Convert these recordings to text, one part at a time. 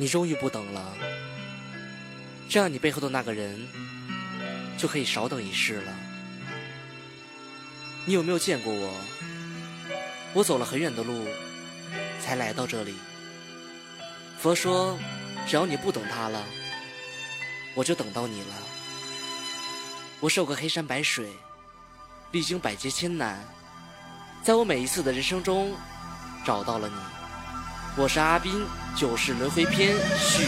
你终于不等了，这样你背后的那个人就可以少等一世了。你有没有见过我？我走了很远的路才来到这里。佛说，只要你不等他了，我就等到你了。我受过黑山白水，历经百劫千难，在我每一次的人生中找到了你。我是阿斌，九世轮回篇续。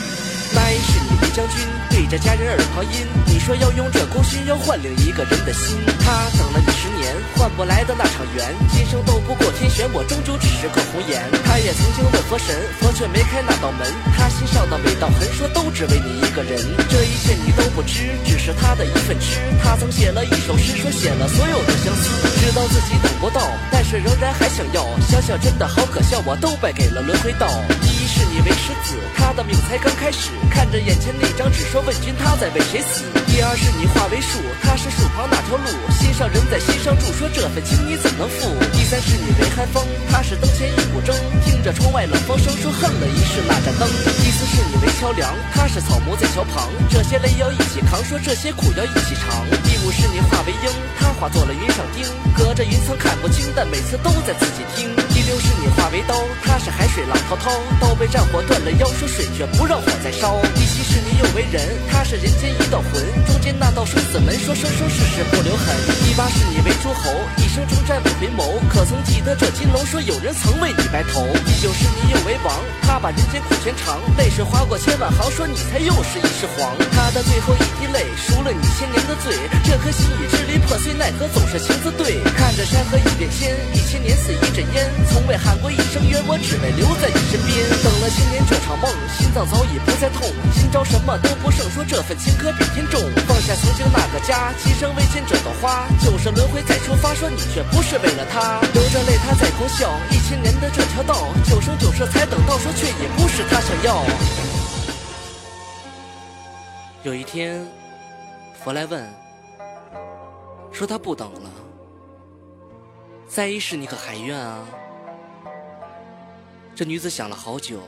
那是你为将军，对着家人耳旁音。你说要用这功勋，要换另一个人的心。他等了你十年，换不来的那场缘，今生斗不过天玄，我终究只是个红颜。他也曾经问佛神，佛却没开那道门。他心上的每道痕，说都只为你一个人。这一切你都不知，只是他的一份痴。他曾写了一首诗，说写了所有的相思，知道自己等不到，但是仍然还想要。想想真的好可笑，我都败给了轮回道。第一是你为狮子，他的命才刚开始。看着眼前那张纸，说问君他在为谁死？第二是你化为树，他是树旁那条路，心上人在心上住，说这份情你怎能负？第三是你为寒风，他是灯前一股蒸，听着窗外冷风声，说恨了一世那盏灯。第四是你为桥梁，他是草木在桥旁，这些泪要一起扛，说这些苦要一起尝。第五是你化为鹰，他化作了云上钉，隔着云层看不清，但每次都在自己听。刀，他是海水浪滔滔，刀被战火断了腰，说水却不让火再烧。第七是你又为人，他是人间一道魂，中间那道生死门，说生生世世不留痕。第八是你为诸侯，一生征战不回眸，可曾记得这金龙，说有人曾为你白头。第九是你又为王，他把人间苦全尝，泪水划过千万行，说你才又是一世皇。他的最后一滴泪，赎了你千年的罪，这颗心已支离破碎，奈何总是情字对。看着山河一变迁，一千年似一阵烟，从未喊过一声冤，我只为留在你身边。等了千年这场梦，心脏早已不再痛，今朝什么都不剩，说这份情可比天重。放下曾经那个家，今生未见这朵花，就是轮回再出发，说你却不是为了他。流着泪他在狂笑，一千年的这条道，九生九世才等到，说却也不是他想要。有一天，佛来问，说他不等了，在一世你可还愿啊？这女子想了好久，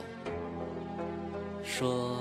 说。